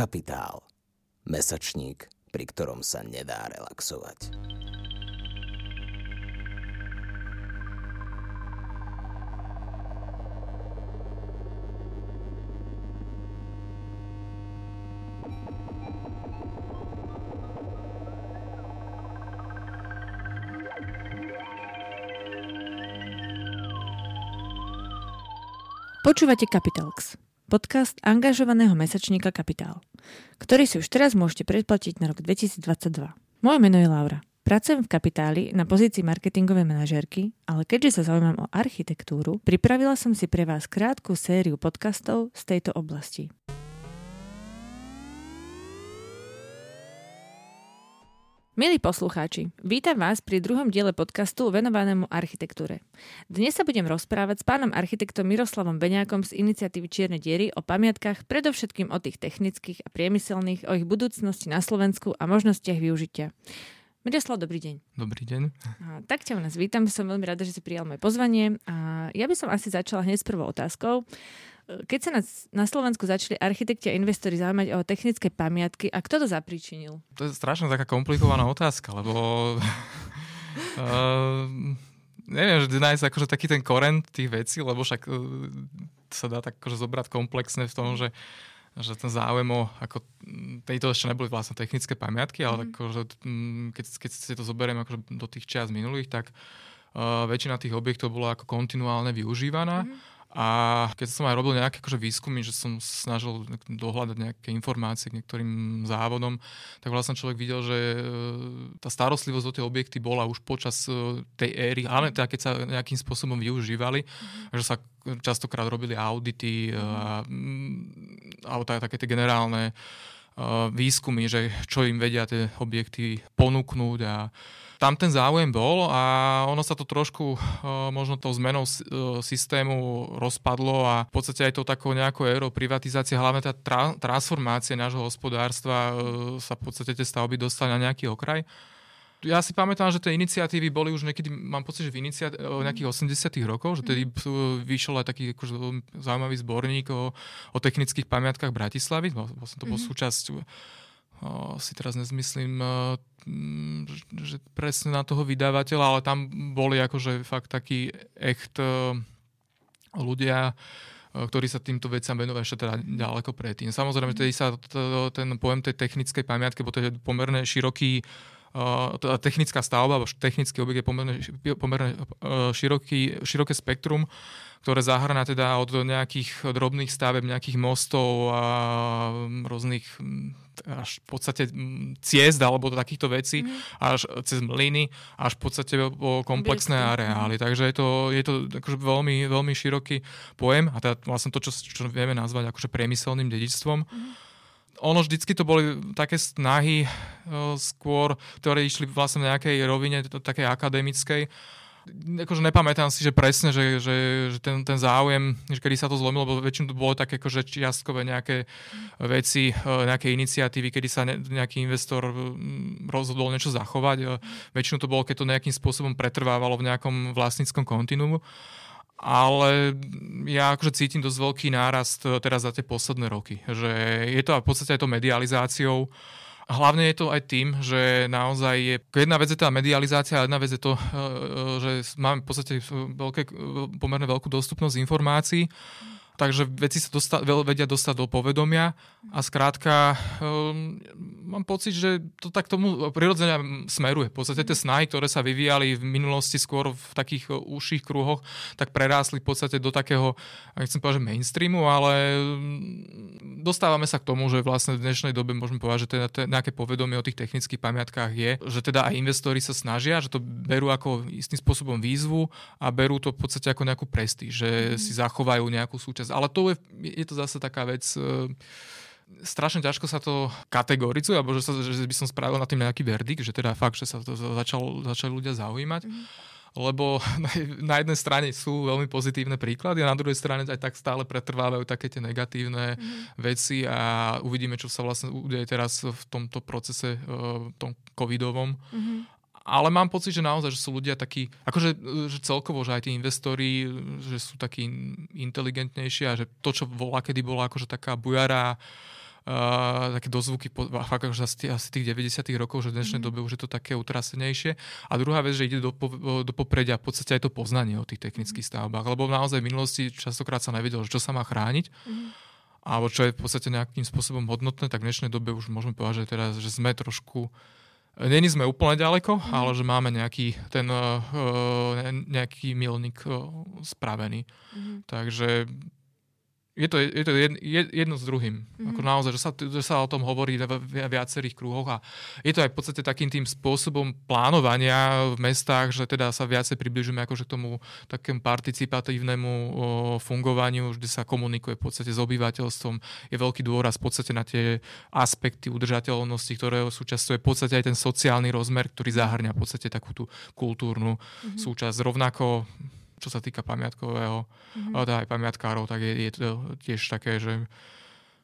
Kapitál. Mesačník, pri ktorom sa nedá relaxovať. Počúvate Capitalx, podcast angažovaného mesačníka Kapitál, ktorý si už teraz môžete predplatiť na rok 2022. Moje meno je Laura. Pracujem v Kapitáli na pozícii marketingovej manažérky, ale keďže sa zaujímam o architektúru, pripravila som si pre vás krátku sériu podcastov z tejto oblasti. Milí poslucháči, vítam vás pri druhom diele podcastu venovanému architektúre. Dnes sa budem rozprávať s pánom architektom Miroslavom Beňákom z iniciatívy Čierne diery o pamiatkách, predovšetkým o tých technických a priemyselných, o ich budúcnosti na Slovensku a možnostiach využitia. Miroslav, dobrý deň. Dobrý deň. A, tak ťa nás vítam, som veľmi rada, že si prijal moje pozvanie. A ja by som asi začala hneď s prvou otázkou. Keď sa na, na Slovensku začali architekti a investori zaujímať o technické pamiatky, a kto to zapričinil? To je strašne taká komplikovaná otázka, lebo uh, neviem, že nájsť akože taký ten koren tých vecí, lebo však uh, sa dá tak akože zobrať komplexne v tom, že že ten záujem o, ako, tejto ešte neboli vlastne technické pamiatky, ale mm. akože, keď, keď si to zoberieme akože do tých čias minulých, tak uh, väčšina tých objektov bola ako kontinuálne využívaná. Mm a keď som aj robil nejaké akože výskumy, že som snažil dohľadať nejaké informácie k niektorým závodom, tak vlastne človek videl, že e, tá starostlivosť o tie objekty bola už počas e, tej éry, ale teda keď sa nejakým spôsobom využívali, mm-hmm. že sa častokrát robili audity mm-hmm. a, a také tie generálne výskumy, že čo im vedia tie objekty ponúknuť a tam ten záujem bol a ono sa to trošku uh, možno tou zmenou uh, systému rozpadlo a v podstate aj to takou nejakou érou privatizácie, hlavne tá tra- transformácia nášho hospodárstva uh, sa v podstate tie stavby dostali na nejaký okraj ja si pamätám, že tie iniciatívy boli už niekedy, mám pocit, že v iniciat- nejakých 80 rokov, že tedy vyšiel aj taký akože, zaujímavý zborník o, o technických pamiatkách Bratislavy. Vlastne to bol mm-hmm. súčasť si teraz nezmyslím, že presne na toho vydavateľa, ale tam boli akože fakt taký echt ľudia, ktorí sa týmto veciam venovali ešte teda ďaleko predtým. Samozrejme, tedy sa ten pojem tej technickej pamiatky, bo to je pomerne široký uh, technická stavba, alebo technický objekt je pomerne, pomerne široký, široké spektrum, ktoré zahrania teda od nejakých drobných staveb, nejakých mostov a rôznych až v podstate ciest alebo takýchto vecí, mm. až cez mlyny, až v podstate po komplexné areály. Takže je to, je to akože veľmi, veľmi široký pojem a teda vlastne to, čo, čo vieme nazvať akože priemyselným dedičstvom. Mm. Ono vždycky to boli také snahy skôr, ktoré išli vlastne v nejakej rovine takej akademickej, akože nepamätám si, že presne, že, že, že ten, ten záujem, že kedy sa to zlomilo, lebo väčšinou to bolo také akože čiastkové nejaké veci, e, nejaké iniciatívy, kedy sa nejaký investor rozhodol niečo zachovať. E, väčšinou to bolo, keď to nejakým spôsobom pretrvávalo v nejakom vlastníckom kontinumu. Ale ja akože cítim dosť veľký nárast e, teraz za tie posledné roky. Že je to v podstate aj to medializáciou hlavne je to aj tým, že naozaj je, jedna vec je tá medializácia, a jedna vec je to, eh, eh, že máme v podstate veľké, pomerne veľkú dostupnosť informácií takže veci sa dosta- vedia dostať do povedomia a skrátka um, mám pocit, že to tak tomu prirodzene smeruje. V podstate tie snahy, ktoré sa vyvíjali v minulosti skôr v takých užších kruhoch, tak prerásli v podstate do takého, nechcem povedať, že mainstreamu, ale mm, dostávame sa k tomu, že vlastne v dnešnej dobe môžeme povedať, že teda nejaké povedomie o tých technických pamiatkách je, že teda aj investori sa snažia, že to berú ako istým spôsobom výzvu a berú to v podstate ako nejakú prestíž, že mm. si zachovajú nejakú súčasť ale to je, je to zase taká vec, e, strašne ťažko sa to kategorizuje, alebo že, sa, že by som spravil na tým nejaký verdikt, že teda fakt, že sa to začal, začali ľudia zaujímať. Mm. Lebo na jednej strane sú veľmi pozitívne príklady a na druhej strane aj tak stále pretrvávajú také tie negatívne mm. veci a uvidíme, čo sa vlastne udeje teraz v tomto procese, e, v tom covidovom. Mm ale mám pocit, že naozaj, že sú ľudia takí, akože že celkovo, že aj tí investori, že sú takí inteligentnejší a že to, čo volá, kedy bola akože taká bujará uh, také dozvuky po, fakt už asi, asi tých 90 rokov, že v dnešnej mm. dobe už je to také utrasenejšie. A druhá vec, že ide do, do popredia v podstate aj to poznanie o tých technických stavbách, lebo naozaj v minulosti častokrát sa nevedelo, čo sa má chrániť. Mm alebo čo je v podstate nejakým spôsobom hodnotné, tak v dnešnej dobe už môžeme povedať, že, teraz, že sme trošku Není sme úplne ďaleko, mm. ale že máme nejaký ten uh, nejaký milník uh, spravený. Mm. Takže je to, je to jedno s druhým. Mm-hmm. Ako naozaj, že sa, že sa o tom hovorí v viacerých kruhoch a je to aj v podstate takým tým spôsobom plánovania v mestách, že teda sa viacej približujeme akože k tomu takému participatívnemu o, fungovaniu, kde sa komunikuje v podstate s obyvateľstvom. Je veľký dôraz v podstate na tie aspekty udržateľnosti, ktoré súčasťou je v podstate aj ten sociálny rozmer, ktorý zahrňa v podstate takú tú kultúrnu mm-hmm. súčasť. Rovnako čo sa týka pamiatkového, mm-hmm. teda aj pamiatkárov, tak je, je to tiež také, že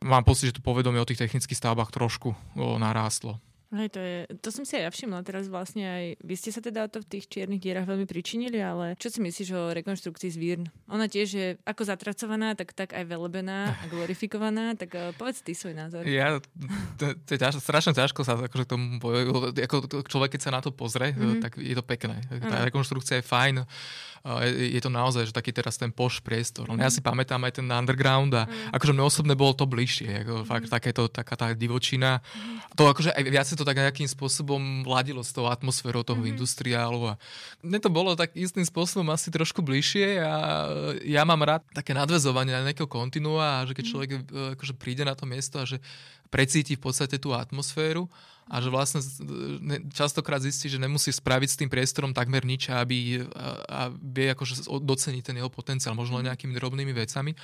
mám pocit, že to povedomie o tých technických stavbách trošku o, narástlo. Hej, to, je, to som si aj ja všimla teraz vlastne aj, vy ste sa teda o to v tých čiernych dierach veľmi pričinili, ale čo si myslíš o rekonštrukcii Zvírn? Ona tiež je ako zatracovaná, tak, tak aj velebená a glorifikovaná, tak uh, povedz ty svoj názor. Ja, to, to je ťaž, strašne ťažko sa akože k tomu ako človek, keď sa na to pozrie, mm-hmm. tak je to pekné. Tá ano. rekonštrukcia je fajn, je, je to naozaj, že taký teraz ten poš priestor. Mm-hmm. Ja si pamätám aj ten underground a mm-hmm. akože mne osobne bolo to bližšie, ako mm-hmm. fakt takéto, taká tá divočina. Mm-hmm. To akože aj viac to tak nejakým spôsobom ladilo s tou atmosférou toho mm-hmm. industriálu. A mne to bolo tak istým spôsobom asi trošku bližšie a ja mám rád také nadvezovanie na nejakého kontinua a že keď mhm. človek mm-hmm. akože príde na to miesto a že precíti v podstate tú atmosféru a že vlastne častokrát zistí, že nemusí spraviť s tým priestorom takmer nič, aby a, a vie akože doceniť ten jeho potenciál, možno mhm. nejakými drobnými vecami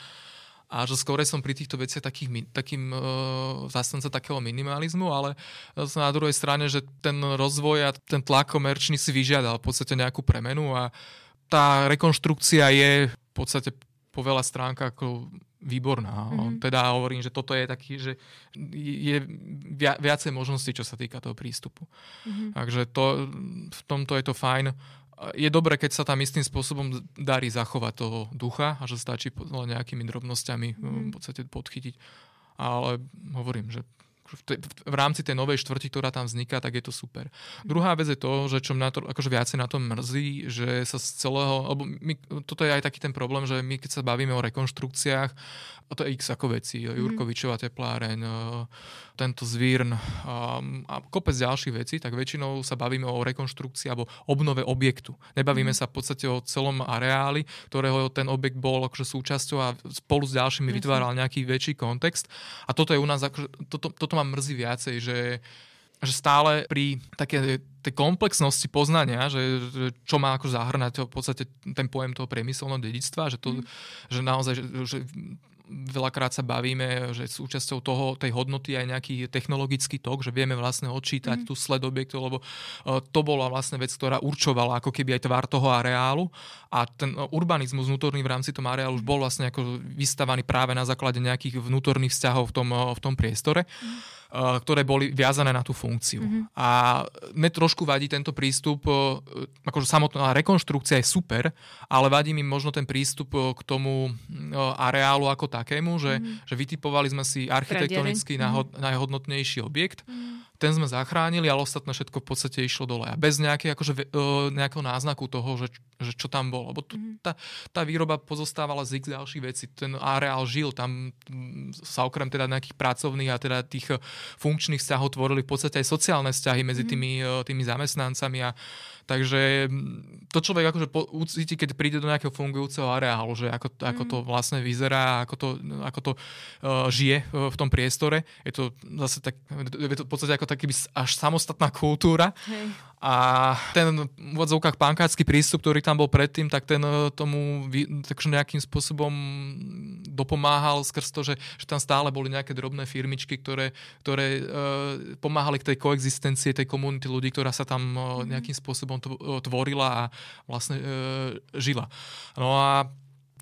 a že skôr som pri týchto veciach takých, takým uh, zastanca takého minimalizmu, ale na druhej strane, že ten rozvoj a ten tlak komerčný si vyžiadal v podstate nejakú premenu a tá rekonštrukcia je v podstate po veľa stránkach ako výborná. Mm-hmm. Teda hovorím, že toto je taký, že je viacej možností, čo sa týka toho prístupu. Mm-hmm. Takže to, v tomto je to fajn je dobré, keď sa tam istým spôsobom darí zachovať toho ducha a že stačí nejakými drobnosťami mm. v podstate podchytiť. Ale hovorím, že v, te, v rámci tej novej štvrti, ktorá tam vzniká, tak je to super. Druhá vec je to, že čo mňa to akože viacej na tom mrzí, že sa z celého, lebo my, toto je aj taký ten problém, že my keď sa bavíme o rekonštrukciách, a to je x ako veci, mm. Jurkovičová tepláreň, e, tento zvírn a kopec ďalších vecí, tak väčšinou sa bavíme o rekonštrukcii alebo obnove objektu. Nebavíme mm. sa v podstate o celom areáli, ktorého ten objekt bol akože súčasťou a spolu s ďalšími vytváral nejaký väčší kontext. A toto je u nás, akože, toto, toto ma mrzí viacej, že že stále pri také tej komplexnosti poznania, že, že čo má ako zahrnať v podstate ten pojem toho priemyselného dedictva, že, to, mm. že naozaj, že, že veľakrát sa bavíme, že súčasťou toho, tej hodnoty aj nejaký technologický tok, že vieme vlastne odčítať mm. tú sled objektov, lebo uh, to bola vlastne vec, ktorá určovala ako keby aj tvar toho areálu a ten uh, urbanizmus vnútorný v rámci toho areálu už bol vlastne ako vystavaný práve na základe nejakých vnútorných vzťahov v tom, uh, v tom priestore. Mm ktoré boli viazané na tú funkciu. Mm-hmm. A mne trošku vadí tento prístup, akože samotná rekonštrukcia je super, ale vadí mi možno ten prístup k tomu areálu ako takému, že, mm-hmm. že vytipovali sme si architektonicky mm-hmm. najhodnotnejší objekt, mm-hmm ten sme zachránili, ale ostatné všetko v podstate išlo dole. A bez nejaké, akože, nejakého náznaku toho, že, že čo tam bolo. Lebo mm-hmm. tá, tá výroba pozostávala z x ďalších vecí. Ten areál žil, tam sa okrem teda nejakých pracovných a teda tých funkčných vzťahov tvorili v podstate aj sociálne vzťahy medzi mm-hmm. tými, tými zamestnancami a Takže mm, to človek akože ucíti, keď príde do nejakého fungujúceho areálu, že ako, ako to mhm. vlastne vyzerá, ako to, ako to uh, žije uh, v tom priestore. Je to zase tak, je to v podstate ako taký až samostatná kultúra. Hej. A ten v odzvukách pankácky prístup, ktorý tam bol predtým, tak ten e, tomu takže nejakým spôsobom dopomáhal skrz to, že, že tam stále boli nejaké drobné firmičky, ktoré, ktoré uh, pomáhali k tej koexistencii tej komunity ľudí, ktorá sa tam uh, nejakým spôsobom tvorila a vlastne uh, žila. No a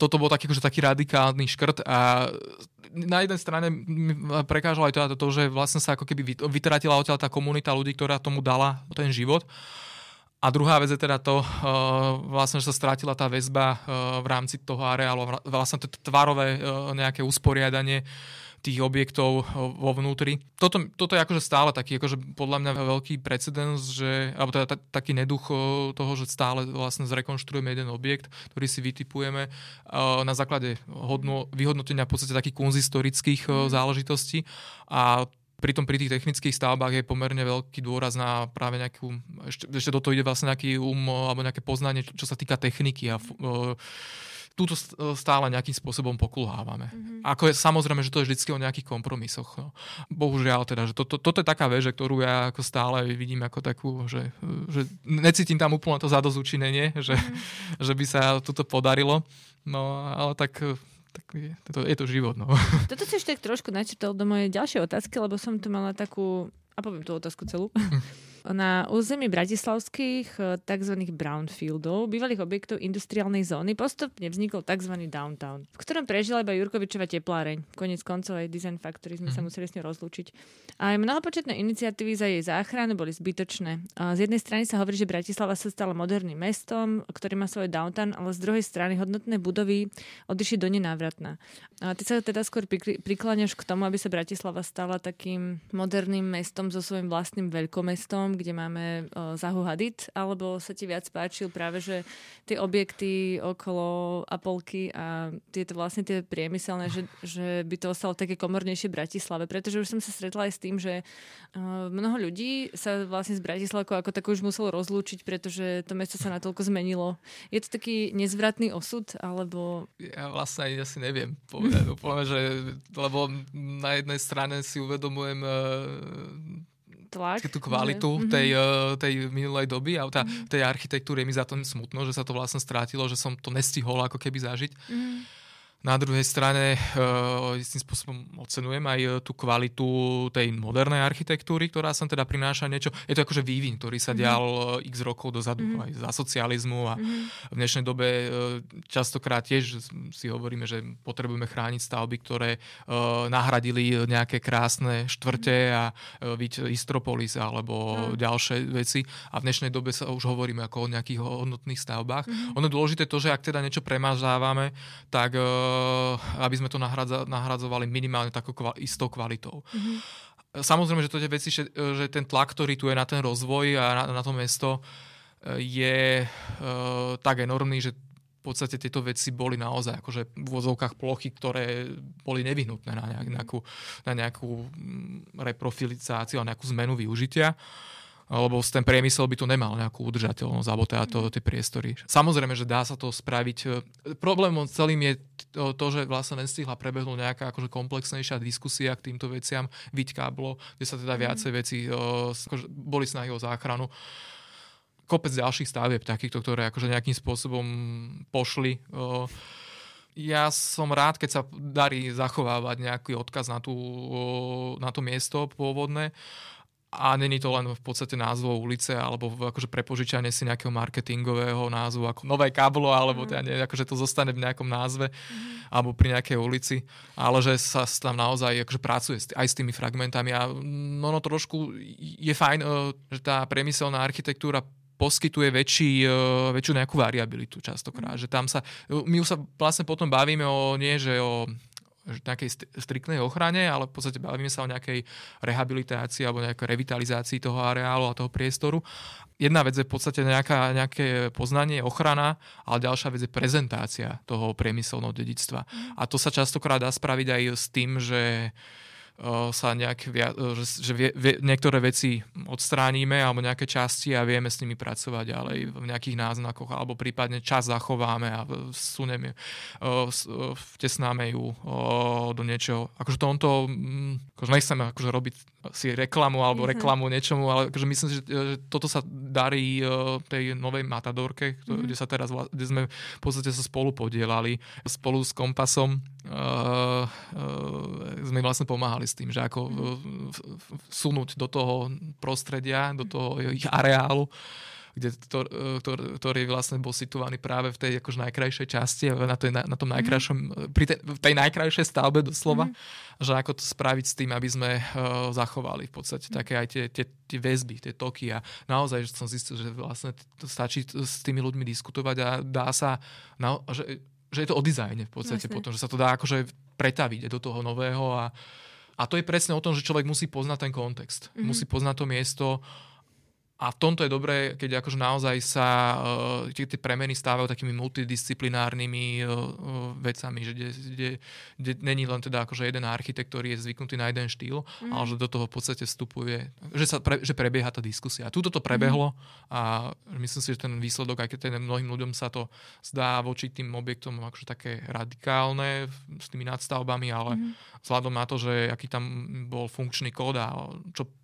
toto bol taký, akože taký radikálny škrt a na jednej strane prekážalo aj to, to, že vlastne sa ako keby vytratila odtiaľ tá komunita ľudí, ktorá tomu dala ten život. A druhá vec je teda to, uh, vlastne, že sa strátila tá väzba uh, v rámci toho areálu, vlastne to tvarové uh, nejaké usporiadanie tých objektov vo vnútri. Toto, toto je akože stále taký, akože podľa mňa veľký precedens, že, alebo teda taký neduch toho, že stále vlastne zrekonštruujeme jeden objekt, ktorý si vytipujeme na základe hodno, vyhodnotenia v podstate takých kunzistorických mm. záležitostí a Pritom pri tých technických stavbách je pomerne veľký dôraz na práve nejakú, ešte, ešte do toho ide vlastne nejaký um alebo nejaké poznanie, čo sa týka techniky a uh, túto stále nejakým spôsobom pokulhávame. Mm-hmm. Ako je samozrejme, že to je vždy o nejakých kompromisoch. No. Bohužiaľ teda, že to, to, toto je taká vec, ktorú ja ako stále vidím ako takú, že, že necítim tam úplne to zadozučinenie, že, mm-hmm. že by sa toto podarilo. No ale tak tak je, to, je to život. No. Toto si ešte tak trošku načrtol do mojej ďalšej otázky, lebo som tu mala takú, a poviem tú otázku celú. Na území bratislavských eh, tzv. brownfieldov, bývalých objektov industriálnej zóny, postupne vznikol tzv. downtown, v ktorom prežila iba Jurkovičova tepláreň. Konec koncov aj Design Factory sme mm. sa mhm. museli s ňou rozlúčiť. A aj mnohopočetné iniciatívy za jej záchranu boli zbytočné. Z jednej strany sa hovorí, že Bratislava sa stala moderným mestom, ktorý má svoj downtown, ale z druhej strany hodnotné budovy odišli do nenávratná. A ty sa teda skôr prikláňaš k tomu, aby sa Bratislava stala takým moderným mestom so svojím vlastným veľkomestom, Stockholm, kde máme o, Zahu Hadid, alebo sa ti viac páčil práve, že tie objekty okolo Apolky a tieto vlastne tie priemyselné, že, že by to ostalo také komornejšie Bratislave, pretože už som sa stretla aj s tým, že o, mnoho ľudí sa vlastne s Bratislavkou ako tak už muselo rozlúčiť, pretože to mesto sa natoľko zmenilo. Je to taký nezvratný osud, alebo... Ja vlastne ani asi neviem povedať úplne, že, lebo na jednej strane si uvedomujem tlak. Tú kvalitu mm-hmm. tej, uh, tej minulej doby a tá, mm-hmm. tej architektúry je mi za to smutno, že sa to vlastne strátilo, že som to nestihol ako keby zažiť. Mm-hmm. Na druhej strane uh, istým spôsobom ocenujem aj uh, tú kvalitu tej modernej architektúry, ktorá sa teda prináša niečo. Je to akože vývin, ktorý sa mm-hmm. dial uh, x rokov dozadu mm-hmm. aj za socializmu a mm-hmm. v dnešnej dobe častokrát tiež si hovoríme, že potrebujeme chrániť stavby, ktoré nahradili nejaké krásne štvrte mm-hmm. a byť Istropolis alebo mm-hmm. ďalšie veci. A v dnešnej dobe sa už hovoríme ako o nejakých hodnotných stavbách. Mm-hmm. Ono je dôležité to, že ak teda niečo premazávame, tak aby sme to nahradza, nahradzovali minimálne takou kval- istou kvalitou. Mm-hmm. Samozrejme, že to tie veci, že, že ten tlak, ktorý tu je na ten rozvoj a na, na to mesto, eh, je uh, tak enormný, že v podstate tieto veci boli naozaj akože v vozovkách plochy, ktoré boli nevyhnutné na, nejak, nejakú, na nejakú mm, reprofilizáciu a nejakú zmenu využitia. Uh, lebo ten priemysel by tu nemal nejakú udržateľnosť alebo teda to, tie priestory. Samozrejme, že dá sa to spraviť. Problémom celým je to, že vlastne nestihla prebehnúť nejaká akože komplexnejšia diskusia k týmto veciam, viť káblo, kde sa teda mhm. viacej veci akože boli snahy o záchranu kopec ďalších stavieb takýchto, ktoré akože nejakým spôsobom pošli. Ja som rád, keď sa darí zachovávať nejaký odkaz na, tú, na to miesto pôvodné a není to len v podstate názvou ulice alebo akože prepožičanie si nejakého marketingového názvu ako nové káblo alebo mm. teda akože to zostane v nejakom názve mm. alebo pri nejakej ulici, ale že sa tam naozaj akože pracuje aj s tými fragmentami a no, no trošku je fajn, e, že tá priemyselná architektúra poskytuje väčší, e, väčšiu nejakú variabilitu častokrát. Mm. Že tam sa, my už sa vlastne potom bavíme o nie, že o nejakej striktnej ochrane, ale v podstate bavíme sa o nejakej rehabilitácii alebo nejakej revitalizácii toho areálu a toho priestoru. Jedna vec je v podstate nejaká, nejaké poznanie, ochrana, ale ďalšia vec je prezentácia toho priemyselného dedictva. Mm. A to sa častokrát dá spraviť aj s tým, že sa nejak, že, že vie, vie, niektoré veci odstránime alebo nejaké časti a vieme s nimi pracovať ďalej v nejakých náznakoch alebo prípadne čas zachováme a suneme, vtesnáme ju do niečoho. Akože tomto, mm, akože nechceme akože robiť si reklamu alebo mm-hmm. reklamu niečomu, ale akože myslím že, že toto sa darí tej novej Matadorke, mm-hmm. kde sa teraz, kde sme v podstate sa spolu podielali spolu s Kompasom uh, uh, sme vlastne pomáhali s tým, že ako sunúť do toho prostredia, do toho ich areálu kde to, ktorý, ktorý vlastne bol situovaný práve v tej akož najkrajšej časti na, tej, na tom mhm. najkrajšom, pri tej, v tej najkrajšej stavbe doslova, mm. že ako to spraviť s tým, aby sme uh, zachovali v podstate mm. také aj tie, tie, tie väzby, tie toky a naozaj že som zistil, že vlastne to stačí s tými ľuďmi diskutovať a dá sa, na, že že je to o dizajne v podstate Jasne. potom, že sa to dá akože pretaviť do toho nového a, a to je presne o tom, že človek musí poznať ten kontext. Mhm. Musí poznať to miesto a v tomto je dobré, keď akože naozaj sa uh, tie, tie premeny stávajú takými multidisciplinárnymi uh, uh, vecami, že kde, kde, kde není len teda akože jeden architekt, ktorý je zvyknutý na jeden štýl, mm. ale že do toho v podstate vstupuje, že, sa pre, že prebieha tá diskusia. A túto to prebehlo a myslím si, že ten výsledok, aj keď ten mnohým ľuďom sa to zdá voči tým objektom akože také radikálne s tými nadstavbami, ale mm. vzhľadom na to, že aký tam bol funkčný kód a čo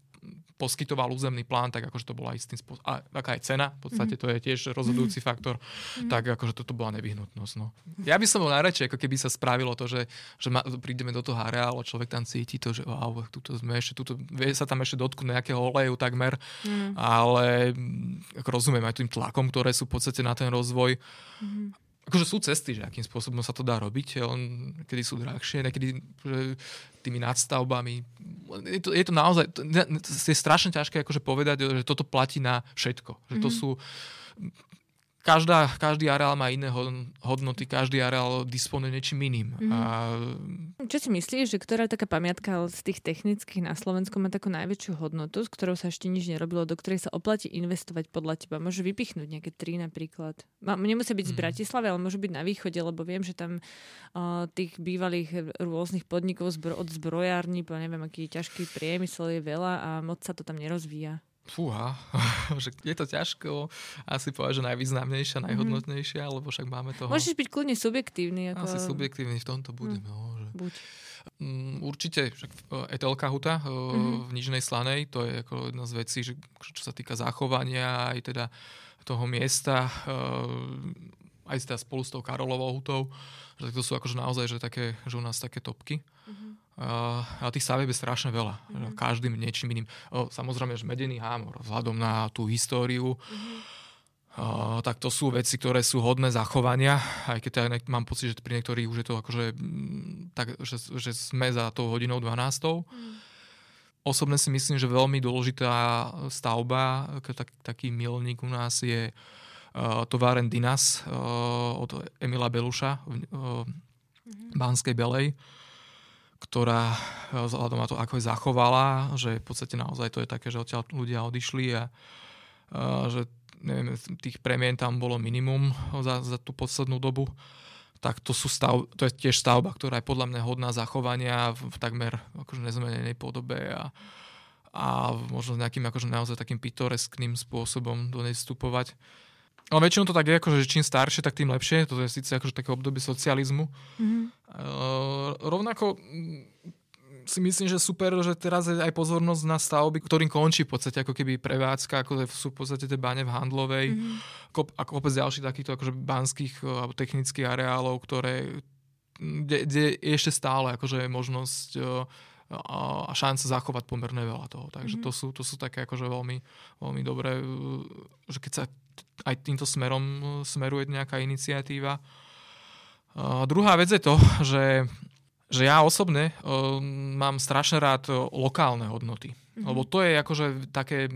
poskytoval územný plán, tak akože to bola istým spôsobom, a aká je cena, v podstate to je tiež rozhodujúci faktor, tak akože toto bola nevyhnutnosť. No. Ja by som bol najradšej, ako keby sa spravilo to, že, že ma, prídeme do toho areálu, človek tam cíti to, že wow, tuto sme ešte, tuto, vie sa tam ešte dotknúť nejakého oleju takmer, Mm. ale mm, ako rozumiem aj tým tlakom, ktoré sú v podstate na ten rozvoj. Akože sú cesty, že akým spôsobom sa to dá robiť, len kedy sú drahšie, niekedy tými nadstavbami. Je to, je to naozaj, to, je strašne ťažké akože povedať, že toto platí na všetko. Že to sú každá, každý areál má iné hod- hodnoty, každý areál disponuje niečím iným. A Čo si myslíš, že ktorá taká pamiatka z tých technických na Slovensku má takú najväčšiu hodnotu, s ktorou sa ešte nič nerobilo, do ktorej sa oplatí investovať podľa teba? Môže vypichnúť nejaké tri napríklad. Nemusia byť z Mhm. Bratislavy, ale môžu byť na východe, lebo viem, že tam uh, tých bývalých rôznych podnikov zbro- od zbrojární, po neviem, aký ťažký priemysel je veľa a moc sa to tam nerozvíja. Fúha, že je to ťažko asi povedať, že najvýznamnejšia, najhodnotnejšia, lebo však máme toho... Môžeš byť kľudne subjektívny. Ako... Asi subjektívny v tomto budem. No, že... Buď. Mm, Určite, však Etelka Huta eh, v Nižnej Slanej, to je ako jedna z vecí, že, čo sa týka zachovania aj teda toho miesta, eh, aj teda spolu s tou Karolovou hutou, že to sú akože naozaj že také, že u nás také topky. Uh, a tých stavieb je strašne veľa. že Každým niečím iným. O, samozrejme, že medený hámor, vzhľadom na tú históriu, Uh, tak to sú veci, ktoré sú hodné zachovania, aj keď ja mám pocit, že pri niektorých už je to akože mm, tak, že, že sme za tou hodinou 12. Osobne si myslím, že veľmi dôležitá stavba, tak, taký milník u nás je uh, továren Dinas uh, od Emila Beluša v uh, Banskej Belej, ktorá uh, vzhľadom na to, ako je zachovala, že v podstate naozaj to je také, že odtiaľ ľudia odišli a že neviem, tých premien tam bolo minimum za, za tú poslednú dobu, tak to, sú stav, to je tiež stavba, ktorá je podľa mňa hodná zachovania v, v takmer akože nezmenenej podobe a, a možno nejakým akože naozaj takým pitoreskným spôsobom do nej vstupovať. Ale väčšinou to tak je, akože, že čím staršie, tak tým lepšie. Toto je síce akože také obdobie socializmu. Mhm. Uh, rovnako mm, si myslím, že super, že teraz je aj pozornosť na stavby, ktorým končí v podstate ako keby prevádzka, ako sú v podstate tie bane v Handlovej, Mhm. kop, a kopec ďalších takýchto akože banských eh, alebo technických areálov, ktoré kde, kde je ešte stále akože možnosť eh, a šanca zachovať pomerne veľa toho. Takže to, sú, to sú také akože veľmi, veľmi dobré, že keď sa aj týmto smerom eh, smeruje nejaká iniciatíva. A druhá vec je to, že že ja osobne uh, mám strašne rád uh, lokálne hodnoty. Mm-hmm. Lebo to je akože také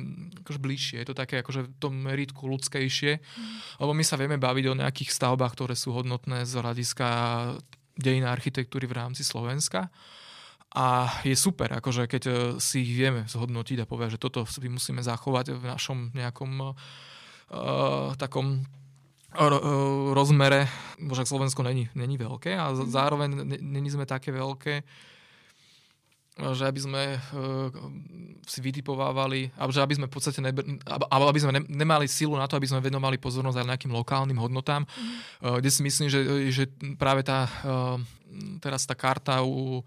akože bližšie, je to také akože v tom meritku ľudskejšie. Mm-hmm. Lebo my sa vieme baviť o nejakých stavbách, ktoré sú hodnotné z hľadiska dejiny architektúry v rámci Slovenska. A je super, akože keď uh, si ich vieme zhodnotiť a povedať, že toto si musíme zachovať v našom nejakom uh, takom ro- rozmere, však Slovensko není, není veľké a z- zároveň ne- není sme také veľké, že aby sme uh, si vytipovávali, alebo že aby sme v podstate alebo aby sme ne- nemali silu na to, aby sme venovali pozornosť aj nejakým lokálnym hodnotám, uh, kde si myslím, že, že práve tá uh, teraz tá karta u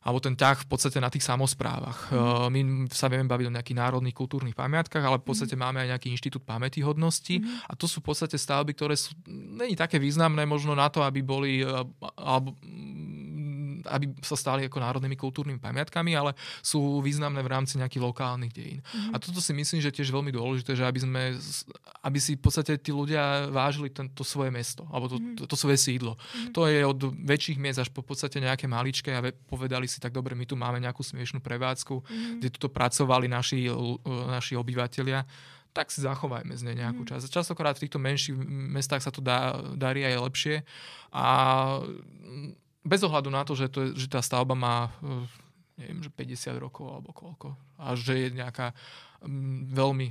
alebo ten ťah v podstate na tých samozprávach. Mm. My sa vieme baviť o nejakých národných kultúrnych pamiatkách, ale v podstate mm. máme aj nejaký inštitút pamäti hodnosti mm. a to sú v podstate stavby, ktoré sú není také významné možno na to, aby boli alebo aby sa stali ako národnými kultúrnymi pamiatkami, ale sú významné v rámci nejakých lokálnych dejín. Mm-hmm. A toto si myslím, že je tiež veľmi dôležité, že aby sme, aby si v podstate tí ľudia vážili tento svoje mesto, alebo to, mm-hmm. to, to svoje sídlo. Mm-hmm. To je od väčších miest až po podstate nejaké maličké a povedali si tak dobre, my tu máme nejakú smiešnú prevádzku, mm-hmm. kde tuto pracovali naši, naši obyvateľia tak si zachovajme z nej nejakú mm. časť. Častokrát v týchto menších mestách sa to dá, darí aj lepšie a bez ohľadu na to, že, to je, že tá stavba má neviem, že 50 rokov alebo koľko. A že je nejaká veľmi,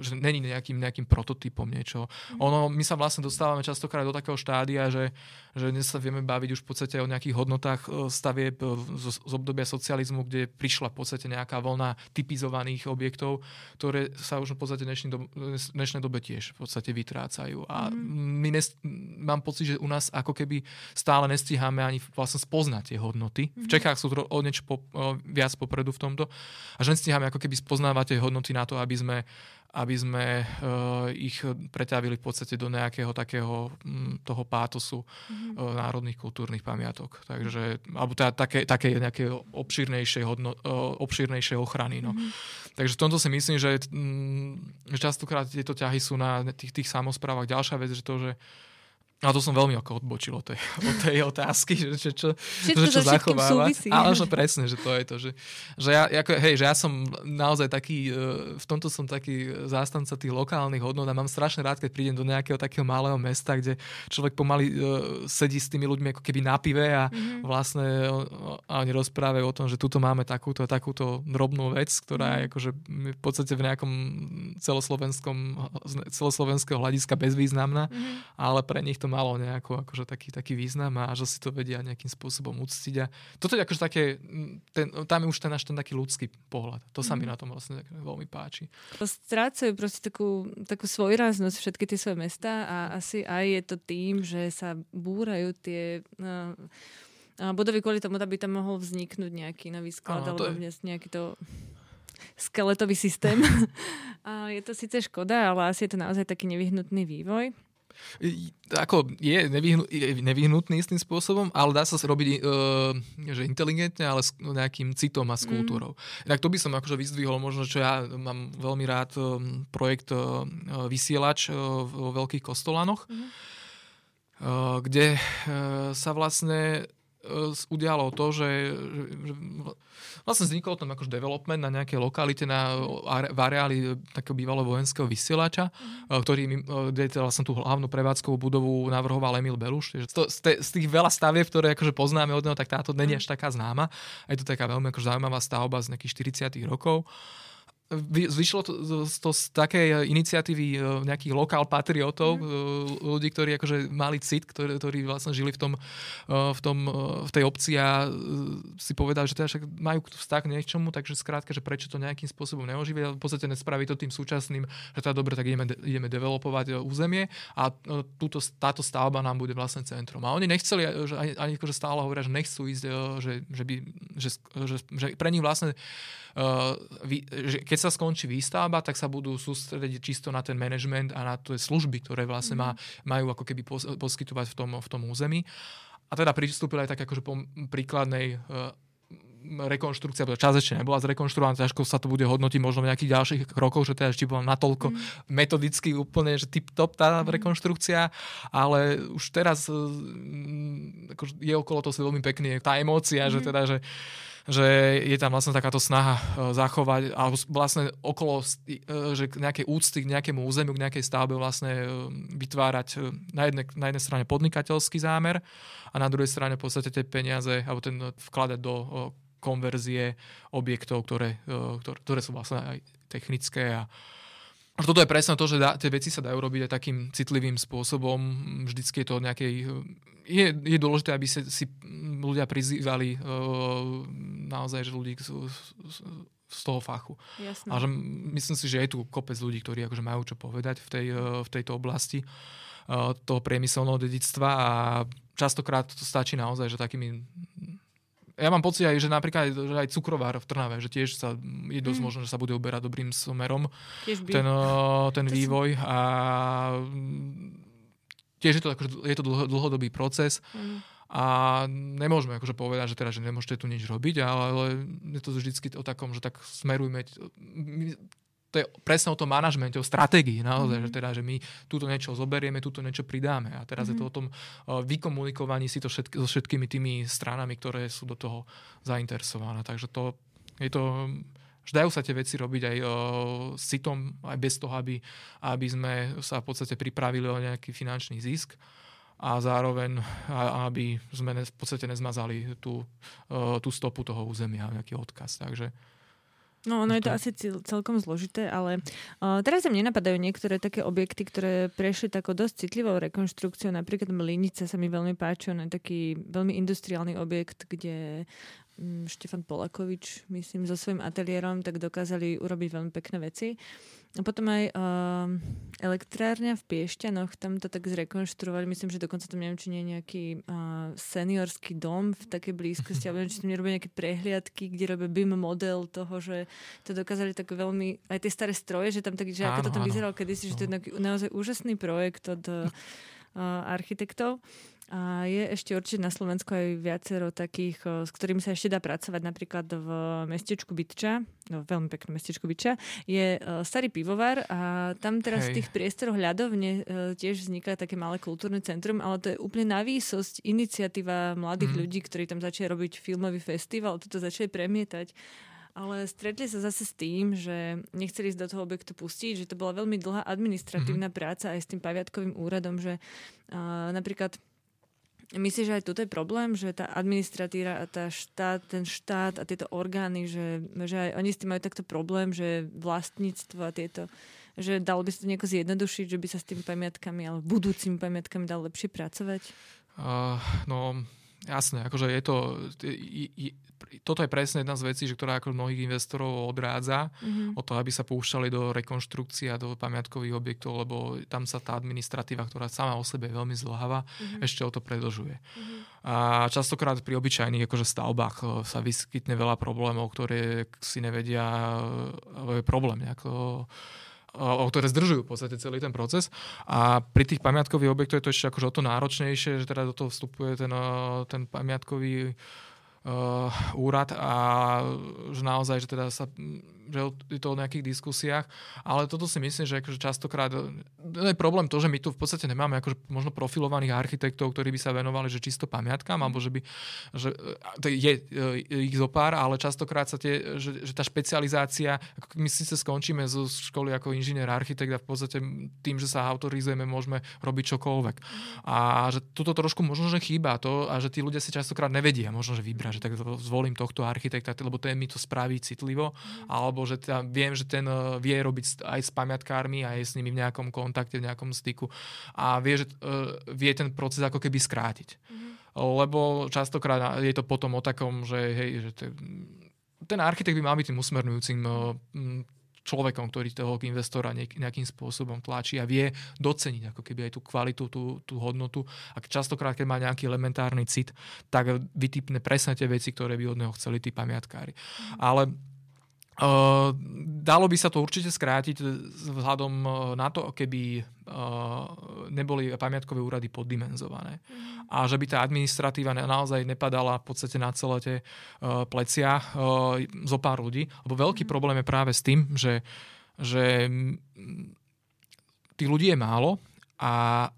že není nejakým, nejakým prototypom niečo. Mm. Ono, my sa vlastne dostávame častokrát do takého štádia, že, že dnes sa vieme baviť už v podstate o nejakých hodnotách e, stavieb e, z, z obdobia socializmu, kde prišla v podstate nejaká vlna typizovaných objektov, ktoré sa už v podstate dnešnej, do, dnešnej dobe tiež v podstate vytrácajú. A mm. my nes, mám pocit, že u nás ako keby stále nestíhame ani vlastne spoznať tie hodnoty. Mm. V Čechách sú o niečo po, o, viac popredu v tomto. A že nestíhame ako keby spoznávať tie hodnoty hodnoty na to, aby sme, aby sme uh, ich preťavili v podstate do nejakého takého toho pátosu mm-hmm. národných kultúrnych pamiatok. Takže, alebo teda také, také nejaké obšírnejšej, hodno, uh, obšírnejšej ochrany. No. Mm-hmm. Takže v tomto si myslím, že častokrát tieto ťahy sú na tých, tých samozprávach. Ďalšia vec, že to, že a to som veľmi ako odbočil od tej, od tej otázky, že, že čo, že čo zachovávať. Ale že presne, že to je to. Že, že, ja, ako, hej, že ja som naozaj taký, e, v tomto som taký zástanca tých lokálnych hodnot a mám strašne rád, keď prídem do nejakého takého malého mesta, kde človek pomaly uh, sedí s tými ľuďmi ako keby na pive a mm-hmm. vlastne a oni rozprávajú o tom, že tuto máme takúto takúto drobnú vec, ktorá je mhm. akože v podstate v nejakom celoslovenskom celoslovenského hľadiska bezvýznamná, mm-hmm. ale pre nich to malo nejako akože taký, taký význam a že si to vedia nejakým spôsobom uctiť. A toto je akože také, ten, tam je už ten náš ten taký ľudský pohľad. To sa mm. mi mhm. na tom vlastne veľmi páči. Strácajú proste takú, takú svojráznosť všetky tie svoje mesta a asi aj je to tým, že sa búrajú tie no, budovy kvôli tomu, aby tam mohol vzniknúť nejaký nový sklad alebo je... nejaký to skeletový systém. a je to síce škoda, ale asi je to naozaj taký nevyhnutný vývoj. Ako je nevyhnu, nevyhnutný istým spôsobom, ale dá sa robiť uh, že inteligentne, ale s nejakým citom a s mm. kultúrou. Mm. Inak to by som akože vyzdvihol, možno, čo ja mám veľmi rád um, projekt uh, Vysielač uh, vo veľkých kostolanoch, mm. kde sa vlastne udialo to, že, že, Vlastne vznikol tam akož development na nejakej lokalite na, v areáli takého bývalého vojenského vysielača, mm. ktorý, kde teda vlastne tú hlavnú prevádzkovú budovu navrhoval Emil Beluš. Z, z tých veľa stavieb, ktoré akože poznáme od neho, tak táto není mhm. až taká známa. Je to taká veľmi akože zaujímavá stavba z nejakých 40 rokov vyšlo to, to z takej iniciatívy e, nejakých lokál patriotov, mm. ľudí, ktorí akože mali cit, ktorí, ktorí vlastne žili v, tom, e, v, tom, v tej obci a si povedali, že teda však majú vztah k niečomu, takže skrátka, že prečo to nejakým spôsobom neoživia, v podstate nespraví to tým súčasným, že teda dobre, tak ideme, ideme developovať územie a túto, táto stavba nám bude vlastne centrom. A oni nechceli, že ani, ani akože stále hovoria, že nechcú ísť, že, že, by, že, že, že pre nich vlastne že keď sa skončí výstavba, tak sa budú sústrediť čisto na ten management a na tie služby, ktoré vlastne má, mhm. majú ako keby pos, poskytovať v tom, v tom území. A teda pristúpili aj tak akože po príkladnej uh, rekonštrukcia, čas ešte nebola zrekonštruovaná, ťažko sa to bude hodnotiť možno v nejakých ďalších krokoch, že teda ešte bola natoľko mm. metodicky úplne, že tip-top tá mm. rekonštrukcia, ale už teraz ako je okolo toho veľmi pekný tá emócia, mm. že teda, že že je tam vlastne takáto snaha e, zachovať, alebo vlastne okolo e, že nejakej úcty k nejakému územiu, k nejakej stavbe vlastne e, vytvárať na jednej, na jednej strane podnikateľský zámer a na druhej strane v podstate tie peniaze, alebo ten vkladať do konverzie objektov, ktoré, ktoré, ktoré sú vlastne aj technické a, toto je presne to, že dá, tie veci sa dajú robiť aj takým citlivým spôsobom. Vždycky je to nejakej... Je, je dôležité, aby si, si ľudia prizývali uh, naozaj, že ľudí z, z toho fachu. Jasné. A že myslím si, že je tu kopec ľudí, ktorí akože majú čo povedať v, tej, uh, v tejto oblasti uh, toho priemyselného dedictva a častokrát to stačí naozaj, že takými ja mám pocit aj, že napríklad že aj cukrovár v Trnave, že tiež sa, je dosť mm. možné, že sa bude uberať dobrým smerom ten, ten vývoj a tiež je to, akože, je to dlhodobý proces mm. a nemôžeme akože povedať, že teraz, že nemôžete tu nič robiť, ale, ale je to vždycky o takom, že tak smerujme to je presne o tom manažmente, o stratégii naozaj, mm-hmm. že teda, že my túto niečo zoberieme, túto niečo pridáme a teraz mm-hmm. je to mhm. o tom uh, vykomunikovaní si to všetky, so všetkými tými stranami, ktoré sú do toho zainteresované. Takže to je to dajú sa tie veci robiť aj uh, s citom, aj bez toho, aby, aby sme sa v podstate pripravili o nejaký finančný zisk a zároveň, aby sme v podstate nezmazali tú, tú stopu toho územia, nejaký odkaz. Takže No, ono je to asi celkom zložité, ale uh, teraz sa mne napadajú niektoré také objekty, ktoré prešli takou dosť citlivou rekonštrukciou. Napríklad Mlinice sa mi veľmi páči, on je taký veľmi industriálny objekt, kde um, Štefan Polakovič, myslím, so svojím ateliérom, tak dokázali urobiť veľmi pekné veci. A potom aj uh, elektrárňa v Piešťanoch, tam to tak zrekonštruovali, myslím, že dokonca tam neviem, či nie je nejaký uh, seniorský dom v takej blízkosti, alebo neviem, či tam nerobia nejaké prehliadky, kde robia BIM model toho, že to dokázali tak veľmi, aj tie staré stroje, že tam tak, že ako to tam vyzeralo kedysi, že to je naozaj úžasný projekt od uh, architektov. A je ešte určite na Slovensku aj viacero takých, s ktorými sa ešte dá pracovať. Napríklad v mestečku Bytča, no, veľmi pekné mestečku Bytča, je starý pivovar a tam teraz Hej. v tých priestoroch ľadovne tiež vzniká také malé kultúrne centrum, ale to je úplne na výsosť iniciatíva mladých mm. ľudí, ktorí tam začali robiť filmový festival, toto začali premietať. Ale stretli sa zase s tým, že nechceli ísť do toho objektu pustiť, že to bola veľmi dlhá administratívna mm-hmm. práca aj s tým paviatkovým úradom, že uh, napríklad Myslíš, že aj toto je problém, že tá administratíra a tá štát, ten štát a tieto orgány, že, že aj oni s tým majú takto problém, že vlastníctvo a tieto, že dalo by sa to nejako zjednodušiť, že by sa s tými pamiatkami, ale budúcimi pamiatkami dalo lepšie pracovať? Uh, no, jasné, akože je to, je, je, toto je presne jedna z vecí, že ktorá ako mnohých investorov odrádza mm-hmm. od toho, aby sa púšťali do rekonštrukcií a do pamiatkových objektov, lebo tam sa tá administratíva, ktorá sama o sebe je veľmi zlháva, mm-hmm. ešte o to predlžuje. Mm-hmm. A častokrát pri obyčajných akože stavbách e, sa vyskytne veľa problémov, ktoré si nevedia, e, je problém nejako o ktoré zdržujú v podstate celý ten proces. A pri tých pamiatkových objektoch je to ešte akože o to náročnejšie, že teda do toho vstupuje ten, ten pamiatkový uh, úrad a že naozaj, že teda sa že je to o nejakých diskusiách, ale toto si myslím, že akože častokrát je problém to, že my tu v podstate nemáme akože možno profilovaných architektov, ktorí by sa venovali že čisto pamiatkám, alebo že by, že to je, je ich zo pár, ale častokrát sa tie, že, že tá špecializácia, ako my síce skončíme zo školy ako inžinier, architekt a v podstate tým, že sa autorizujeme, môžeme robiť čokoľvek. A že toto trošku možno, že chýba to a že tí ľudia si častokrát nevedia možno, že vybrať, že tak zvolím tohto architekta, lebo ten mi to spraví citlivo, alebo alebo že teda viem, že ten eh, vie robiť aj s pamiatkármi a je s nimi v nejakom kontakte, v nejakom styku a vie, že uh, vie ten proces ako keby skrátiť. Mm-hmm. Lebo častokrát je to potom o takom, že, hej, že te, ten architekt by mal byť tým usmernujúcim uh, človekom, ktorý toho investora nejakým spôsobom tlačí a vie doceniť ako keby aj tú kvalitu, tú, tú hodnotu. A častokrát, keď má nejaký elementárny cit, tak vytipne presne tie veci, ktoré by od neho chceli tí pamiatkári. Mm. Ale Uh, dalo by sa to určite skrátiť vzhľadom eh, na to, keby uh, neboli pamiatkové úrady poddimenzované. Mm. A že by tá administratíva naozaj nepadala v podstate na celé tie uh, plecia zo pár ľudí. Lebo veľký mm. problém je práve s tým, že, že tých ľudí je málo a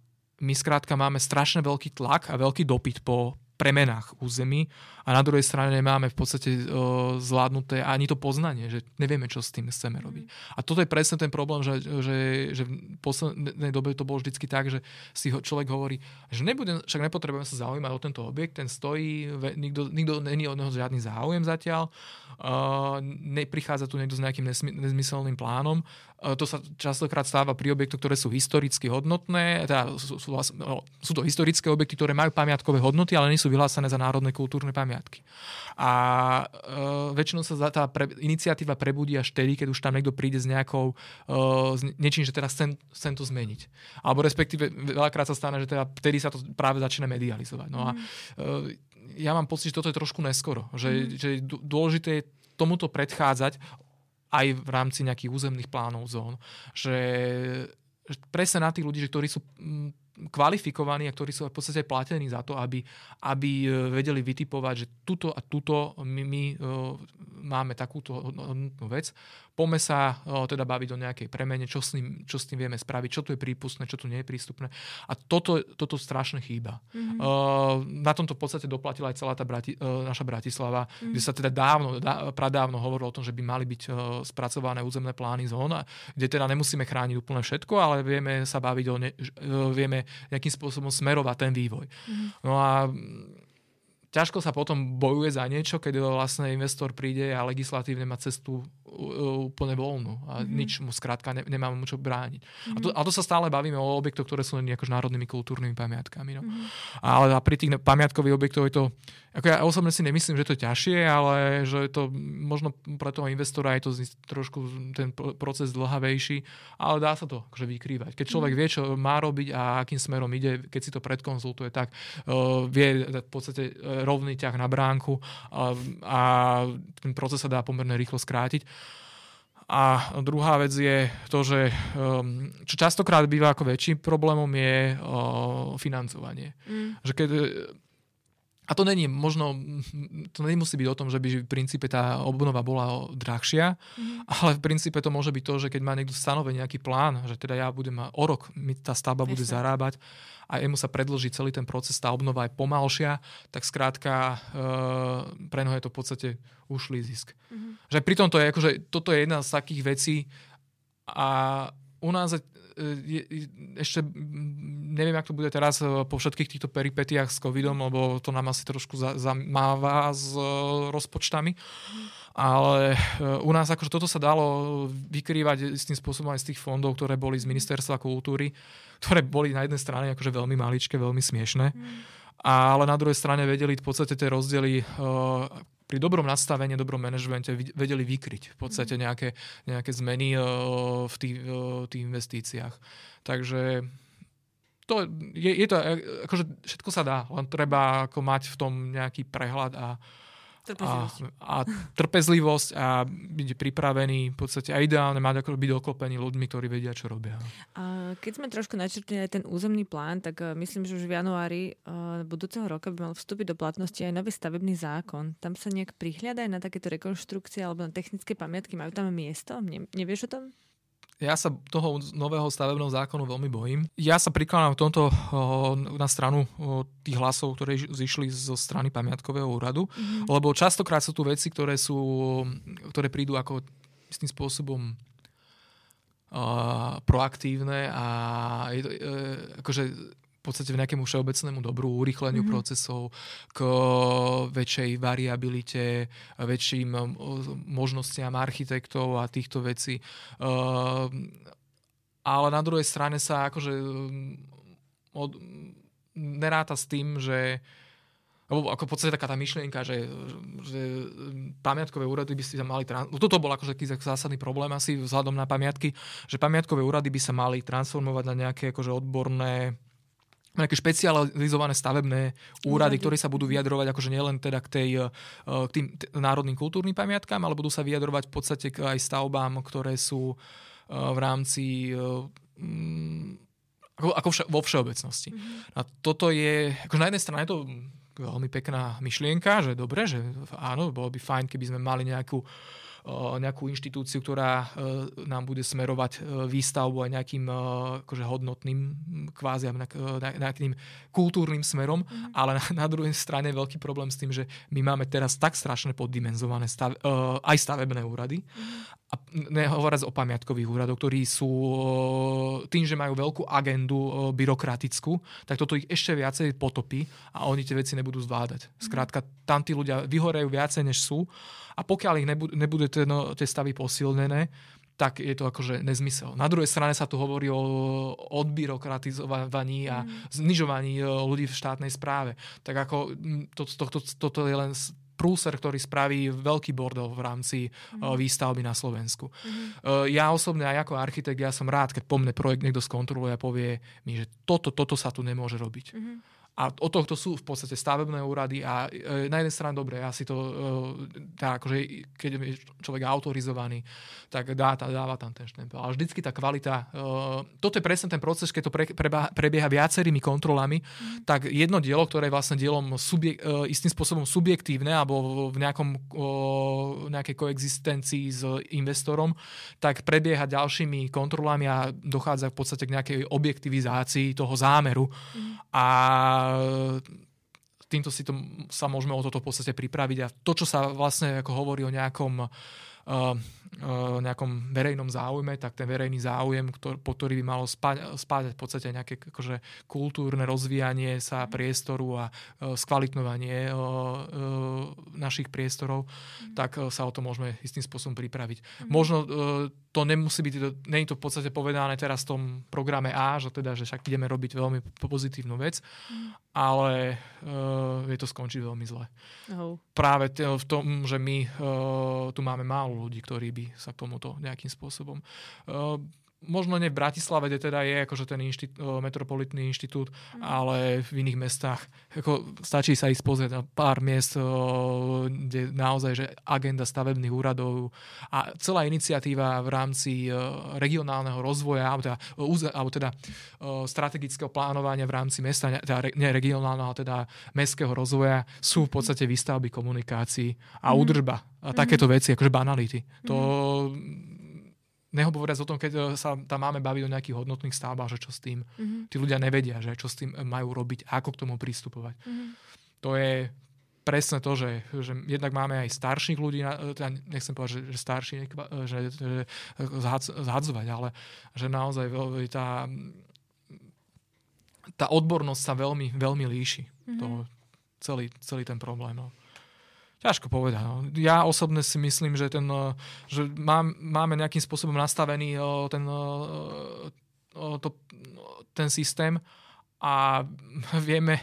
my skrátka máme strašne veľký tlak a veľký dopyt po premenách území a na druhej strane nemáme v podstate uh, zvládnuté ani to poznanie, že nevieme, čo s tým chceme robiť. A toto je presne ten problém, že, že, že v poslednej dobe to bolo vždycky tak, že si ho človek hovorí, že nebudem, však nepotrebujem sa zaujímať o tento objekt, ten stojí, nikto, nikto není od neho žiadny záujem zatiaľ, uh, neprichádza tu niekto s nejakým nezmyselným plánom. Uh, to sa častokrát stáva pri objektoch, ktoré sú historicky hodnotné, teda sú, sú, no, sú to historické objekty, ktoré majú pamiatkové hodnoty, ale nie sú vyhlásené za národné kultúrne pamiatky. A e, väčšinou sa tá pre, iniciatíva prebudí až vtedy, keď už tam niekto príde s nejakou e, s niečím, že teraz chcem, chcem to zmeniť. Alebo respektíve veľakrát sa stane, že teda vtedy sa to práve začína medializovať. No a e, ja mám pocit, že toto je trošku neskoro. Že, mm. že dôležité je tomuto predchádzať aj v rámci nejakých územných plánov zón. Že presne na tých ľudí, že ktorí sú kvalifikovaní a ktorí sú v podstate platení za to, aby, aby vedeli vytipovať, že tuto a tuto my, my máme takúto hodnotnú vec. Poďme sa o, teda baviť o nejakej premene, čo s, tým, čo s tým vieme spraviť, čo tu je prípustné, čo tu nie je prístupné. A toto, toto strašne chýba. Mm-hmm. O, na tomto v podstate doplatila aj celá tá Brati, o, naša Bratislava, mm-hmm. kde sa teda dávno, dá, pradávno hovorilo o tom, že by mali byť o, spracované územné plány zón, kde teda nemusíme chrániť úplne všetko, ale vieme sa baviť o, ne, o vieme nejakým spôsobom smerovať ten vývoj. Mm-hmm. No a ťažko sa potom bojuje za niečo, keď vlastne investor príde a legislatívne má cestu úplne voľnú a mm-hmm. nič mu skrátka ne, nemá mu čo brániť. Mm-hmm. A, to, a to sa stále bavíme o objektoch, ktoré sú akož národnými kultúrnymi pamiatkami. No. Mm-hmm. Ale pri tých pamiatkových objektoch je to, ako ja osobne si nemyslím, že to je ťažšie, ale že je to možno pre toho investora je to trošku ten proces dlhavejší, ale dá sa to akože vykrývať. Keď človek mm-hmm. vie, čo má robiť a akým smerom ide, keď si to predkonzultuje, tak uh, vie v podstate rovný ťah na bránku a, a ten proces sa dá pomerne rýchlo skrátiť. A druhá vec je to, že um, čo častokrát býva ako väčším problémom je uh, financovanie. Mm. Že keď a to není možno, to nemusí byť o tom, že by v princípe tá obnova bola drahšia, mm. ale v princípe to môže byť to, že keď má niekto stanovený nejaký plán, že teda ja budem o rok, mi tá stavba bude zarábať a jemu sa predlží celý ten proces, tá obnova je pomalšia, tak skrátka e, pre je to v podstate ušlý zisk. Mm. Že pri tom to je, akože, toto je jedna z takých vecí a u nás ešte neviem, ako to bude teraz e, po všetkých týchto peripetiách s covidom, lebo to nám asi trošku zamáva s e, rozpočtami. Ale e, u nás akože toto sa dalo vykrývať s tým spôsobom aj z tých fondov, ktoré boli z ministerstva kultúry, ktoré boli na jednej strane akože veľmi maličké, veľmi smiešné. Mm. Ale na druhej strane vedeli v podstate tie rozdiely pri dobrom nastavení, dobrom manažmente vedeli vykryť v podstate mhm. nejaké, nejaké zmeny v tých, tých investíciách. Takže to je, je to, akože všetko sa dá, len treba ako mať v tom nejaký prehľad a. A, a trpezlivosť a byť pripravený v podstate a ideálne mať ako byť doklopený ľuďmi, ktorí vedia, čo robia. A keď sme trošku načrtli aj ten územný plán, tak uh, myslím, že už v januári uh, budúceho roka by mal vstúpiť do platnosti aj nový stavebný zákon. Tam sa nejak prihľada aj na takéto rekonštrukcie alebo na technické pamiatky. Majú tam miesto? Ne, nevieš o tom? Ja sa toho nového stavebného zákonu veľmi bojím. Ja sa prikladám v tomto na stranu tých hlasov, ktoré zišli zo strany pamiatkového úradu, mm-hmm. lebo častokrát sú tu veci, ktoré, sú, ktoré prídu ako istým spôsobom uh, proaktívne a je to, uh, akože podstate v nejakému všeobecnému dobru, urýchleniu mm-hmm. procesov, k väčšej variabilite, väčším možnostiam architektov a týchto vecí. Ale na druhej strane sa akože od, neráta s tým, že lebo ako v podstate taká tá myšlienka, že, že pamiatkové úrady by si sa mali... Trans- toto bol akože taký zásadný problém asi vzhľadom na pamiatky, že pamiatkové úrady by sa mali transformovať na nejaké akože odborné nejaké špecializované stavebné úrady, ktoré sa budú vyjadrovať akože nielen teda k, tej, eh, k tým národným kultúrnym pamiatkám, ale budú sa vyjadrovať v podstate k aj stavbám, ktoré sú eh, v rámci eh, mm, ako, ako vše, vo všeobecnosti. Mm-hmm. A toto je, akože na jednej strane je to veľmi pekná myšlienka, že dobre, že áno, bolo by fajn, keby sme mali nejakú uh, nejakú inštitúciu, ktorá nám bude smerovať výstavbu aj nejakým akože hodnotným, kvázi nejakým kultúrnym smerom, mm. ale na, na druhej strane veľký problém s tým, že my máme teraz tak strašne poddimenzované stav, aj stavebné úrady. Mm a nehovoriac o pamiatkových úradoch, ktorí sú tým, že majú veľkú agendu byrokratickú, tak toto ich ešte viacej potopí a oni tie veci nebudú zvládať. Skrátka, tam tí ľudia vyhorejú viacej, než sú a pokiaľ ich nebude, nebude tie, no, tie stavy posilnené, tak je to akože nezmysel. Na druhej strane sa tu hovorí o odbyrokratizovaní a mm. znižovaní ľudí v štátnej správe. Tak ako to, to, to, toto je len prúser, ktorý spraví veľký bordel v rámci mm-hmm. výstavby na Slovensku. Mm-hmm. Ja osobne aj ako architekt, ja som rád, keď po mne projekt niekto skontroluje a povie mi, že toto, toto sa tu nemôže robiť. Mm-hmm. A od tohto sú v podstate stavebné úrady a e, na jednej strane dobre, ja si to, e, tá, akože, keď je človek autorizovaný, tak dá, tá, dáva tam ten štempel. Ale vždycky tá kvalita, e, toto je presne ten proces, keď to pre, preba, prebieha viacerými kontrolami, mm. tak jedno dielo, ktoré je vlastne dielom subjek, e, istým spôsobom subjektívne alebo v nejakom, e, nejakej koexistencii s investorom, tak prebieha ďalšími kontrolami a dochádza v podstate k nejakej objektivizácii toho zámeru. Mm. A týmto si to, sa môžeme o toto v podstate pripraviť a to, čo sa vlastne ako hovorí o nejakom uh, nejakom verejnom záujme, tak ten verejný záujem, ktor, po ktorý by malo spáť, spáť v podstate nejaké akože, kultúrne rozvíjanie sa mhm. priestoru a uh, skvalitnovanie uh, uh, našich priestorov, mm. tak uh, sa o to môžeme istým spôsobom pripraviť. Mm. Možno uh, to nemusí byť, je to v podstate povedané teraz v tom programe A, že teda, že však ideme robiť veľmi pozitívnu vec, mm. ale uh, je to skončiť veľmi zle. Oh. Práve t- v tom, že my uh, tu máme málo ľudí, ktorí by by sa k tomuto nejakým spôsobom uh, možno nie v Bratislave, kde teda je akože ten inštitú, metropolitný inštitút, mm. ale v iných mestách. Ako, stačí sa ísť pozrieť na pár miest, kde naozaj že agenda stavebných úradov a celá iniciatíva v rámci regionálneho rozvoja alebo teda, alebo teda strategického plánovania v rámci mesta, teda nie regionálneho, teda mestského rozvoja sú v podstate výstavby komunikácií a mm. údržba a takéto mm. veci, akože banality. To nehovoriac o tom, keď e, sa tam máme baviť o nejakých hodnotných stavbách, že čo s tým. Mm-hmm. Tí ľudia nevedia, že čo s tým majú robiť, ako k tomu pristupovať. Mm-hmm. To je presne to, že, že jednak máme aj starších ľudí, e, teda nechcem povedať, že, že starší, e, že, že zhadzovať, ale že naozaj tá, tá odbornosť sa veľmi, veľmi líši. Mm-hmm. To, celý, celý ten problém. No. Ťažko povedať. No. Ja osobne si myslím, že, ten, eh, že mám, máme nejakým spôsobom nastavený eh, ten, eh, to, ten systém a vieme,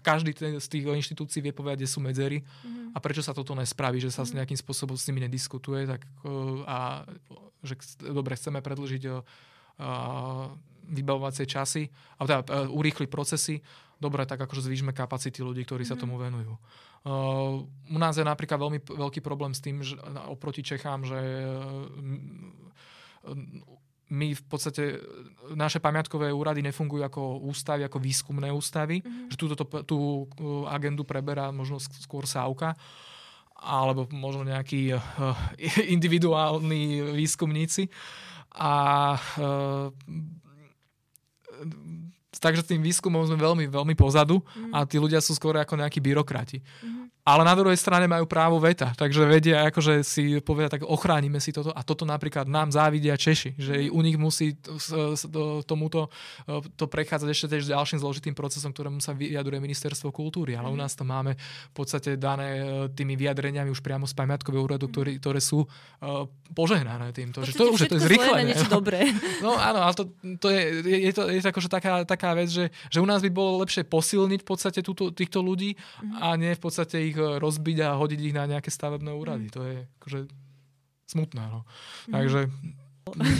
každý z tých inštitúcií vie povedať, kde sú medzery mm-hmm. a prečo sa toto nespraví, že sa mm-hmm. nejakým spôsobom s nimi nediskutuje tak, a že dobre, chceme predlžiť vybavovacie časy, a teda urýchliť procesy, dobre, tak akože zvýšme kapacity ľudí, ktorí mm-hmm. sa mhm. tomu venujú. Uh, u nás je napríklad veľmi veľký problém s tým, že oproti Čechám, že uh, my v podstate, naše pamiatkové úrady nefungujú ako ústavy, ako výskumné ústavy, mm-hmm. že túto, tú uh, agendu preberá možno skôr Sávka, alebo možno nejakí uh, individuálni výskumníci. A uh, takže tým výskumom sme veľmi, veľmi pozadu mm. a tí ľudia sú skôr ako nejakí byrokrati. Mm ale na druhej strane majú právo veta, takže vedia akože si povedať, tak ochránime si toto a toto napríklad nám závidia Češi, že u nich musí tomuto to prechádzať ešte tiež ďalším zložitým procesom, ktorému sa vyjadruje ministerstvo kultúry, ale u mhm. nás to máme v podstate dané e, tými vyjadreniami už priamo z pamiatkového úradu, mhm. ktorý, ktoré sú uh, požehnané týmto. Že to už je to zrýchlené. dobré. No áno, ale to, to je, je, je, to, je to akože taká, taká vec, že, že u nás by bolo lepšie posilniť v podstate túto, týchto ľudí mm. a nie v podstate ich rozbiť a hodiť ich na nejaké stavebné úrady. Mm. To je akože smutné. No. Mm. Takže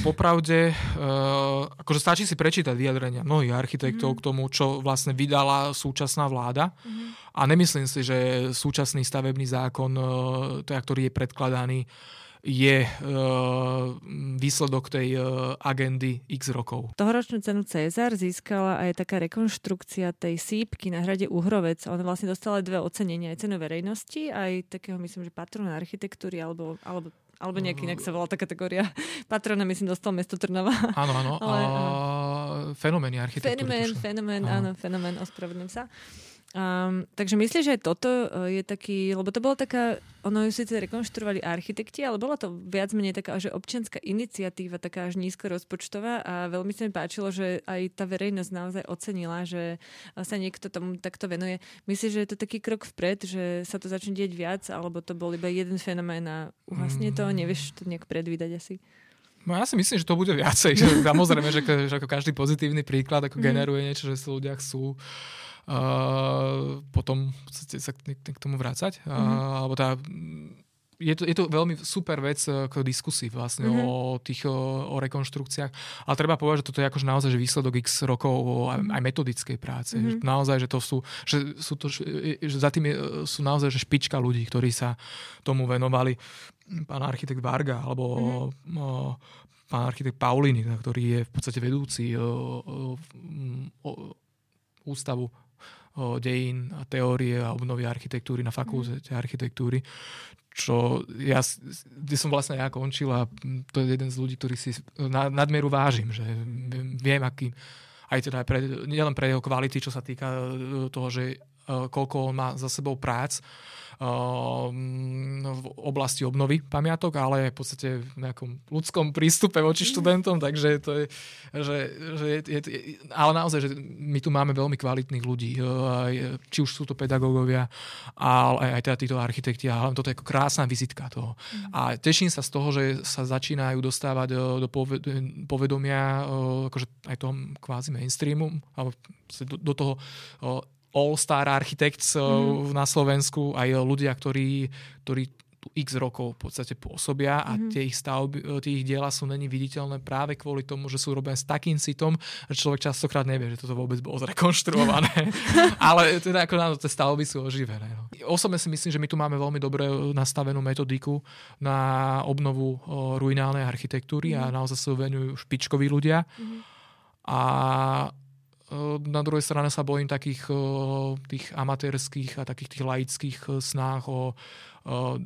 popravde, uh, akože stačí si prečítať vyjadrenia mnohých architektov mm. k tomu, čo vlastne vydala súčasná vláda. Mm. A nemyslím si, že súčasný stavebný zákon, uh, teda, ktorý je predkladaný, je uh, výsledok tej uh, agendy x rokov. Tohoročnú cenu Cezar získala aj taká rekonštrukcia tej sípky na hrade Uhrovec. Ona vlastne dostala dve ocenenia, aj cenu verejnosti, aj takého, myslím, že patrona architektúry, alebo, alebo alebo nejaký inak sa volá tá kategória. Patrona, myslím, dostal mesto Trnava. Áno, áno. Ale, a... Fenomény architektúry. Fenomén, fenomén, áno, fenomén, ospravedlňujem sa. Um, takže myslíš, že toto uh, je taký, lebo to bola taká, ono ju síce rekonštruovali architekti, ale bola to viac menej taká, že občianská iniciatíva, taká až nízko rozpočtová a veľmi sa mi páčilo, že aj tá verejnosť naozaj ocenila, že sa niekto tomu takto venuje. Myslíš, že je to taký krok vpred, že sa to začne dieť viac, alebo to bol iba jeden fenomén a uhasne to, mm. nevieš to nejak predvídať asi? No ja si myslím, že to bude viacej. Samozrejme, že, že ako každý pozitívny príklad ako mm. generuje niečo, že sú ľudia chcú uh, potom sa k, k tomu vrácať. Mm-hmm. Uh, alebo tá, je to, je to veľmi super vec k diskusii vlastne mm-hmm. o tých o, o rekonštrukciách. Ale treba povedať, že toto je akože naozaj že výsledok x rokov aj, aj metodickej práce. Mm-hmm. Naozaj, že to sú, že sú to, že za tým je, sú naozaj že špička ľudí, ktorí sa tomu venovali. Pán architekt Varga alebo mm-hmm. o, pán architekt Paulini, ktorý je v podstate vedúci o, o, o, ústavu dejín a teórie a obnovy architektúry na fakulte mm. architektúry čo ja, kde som vlastne ja končil a to je jeden z ľudí, ktorý si nadmieru vážim, že viem, aký aj teda pre, nielen pre jeho kvality, čo sa týka e, toho, že koľko on má za sebou prác, Ehm, v oblasti obnovy pamiatok, ale v podstate v nejakom ľudskom prístupe voči mhm. študentom, takže to je, že, že je, je, ale naozaj, že my tu máme veľmi kvalitných ľudí, eh, či už sú to pedagógovia, ale aj teda títo architekti a toto je ako krásna vizitka toho. Mm. A teším sa z toho, že sa začínajú dostávať eh, do povedomia eh, akože aj toho kvázi mainstreamu, alebo do toho all-star architects mm. na Slovensku, aj ľudia, ktorí, ktorí tu x rokov v podstate pôsobia a mm. tie ich stavby, eh, tie ich diela sú není viditeľné práve kvôli tomu, že sú robené s takým citom, že človek častokrát nevie, že toto vôbec bolo zrekonštruované. Ale teda ako na tie stavby sú oživené. No. Osobne si myslím, že my tu máme veľmi dobre nastavenú metodiku na obnovu ruinálnej architektúry mm. a mhm. naozaj sa venujú špičkoví ľudia. Mm. A na druhej strane sa bojím takých tých amatérských a takých tých laických snách o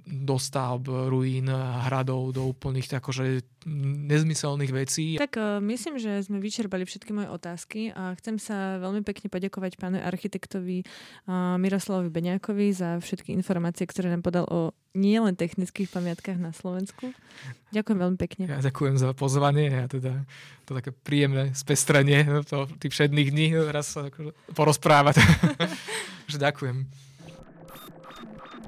dostavb ruín, hradov do úplných akože nezmyselných vecí. Tak myslím, že sme vyčerpali všetky moje otázky a chcem sa veľmi pekne poďakovať pánu architektovi Miroslavovi Beňákovi za všetky informácie, ktoré nám podal o nielen technických pamiatkách na Slovensku. Ďakujem veľmi pekne. Ja ďakujem za pozvanie a teda to také príjemné spestranie to, tých všetných dní raz sa akože porozprávať. ďakujem.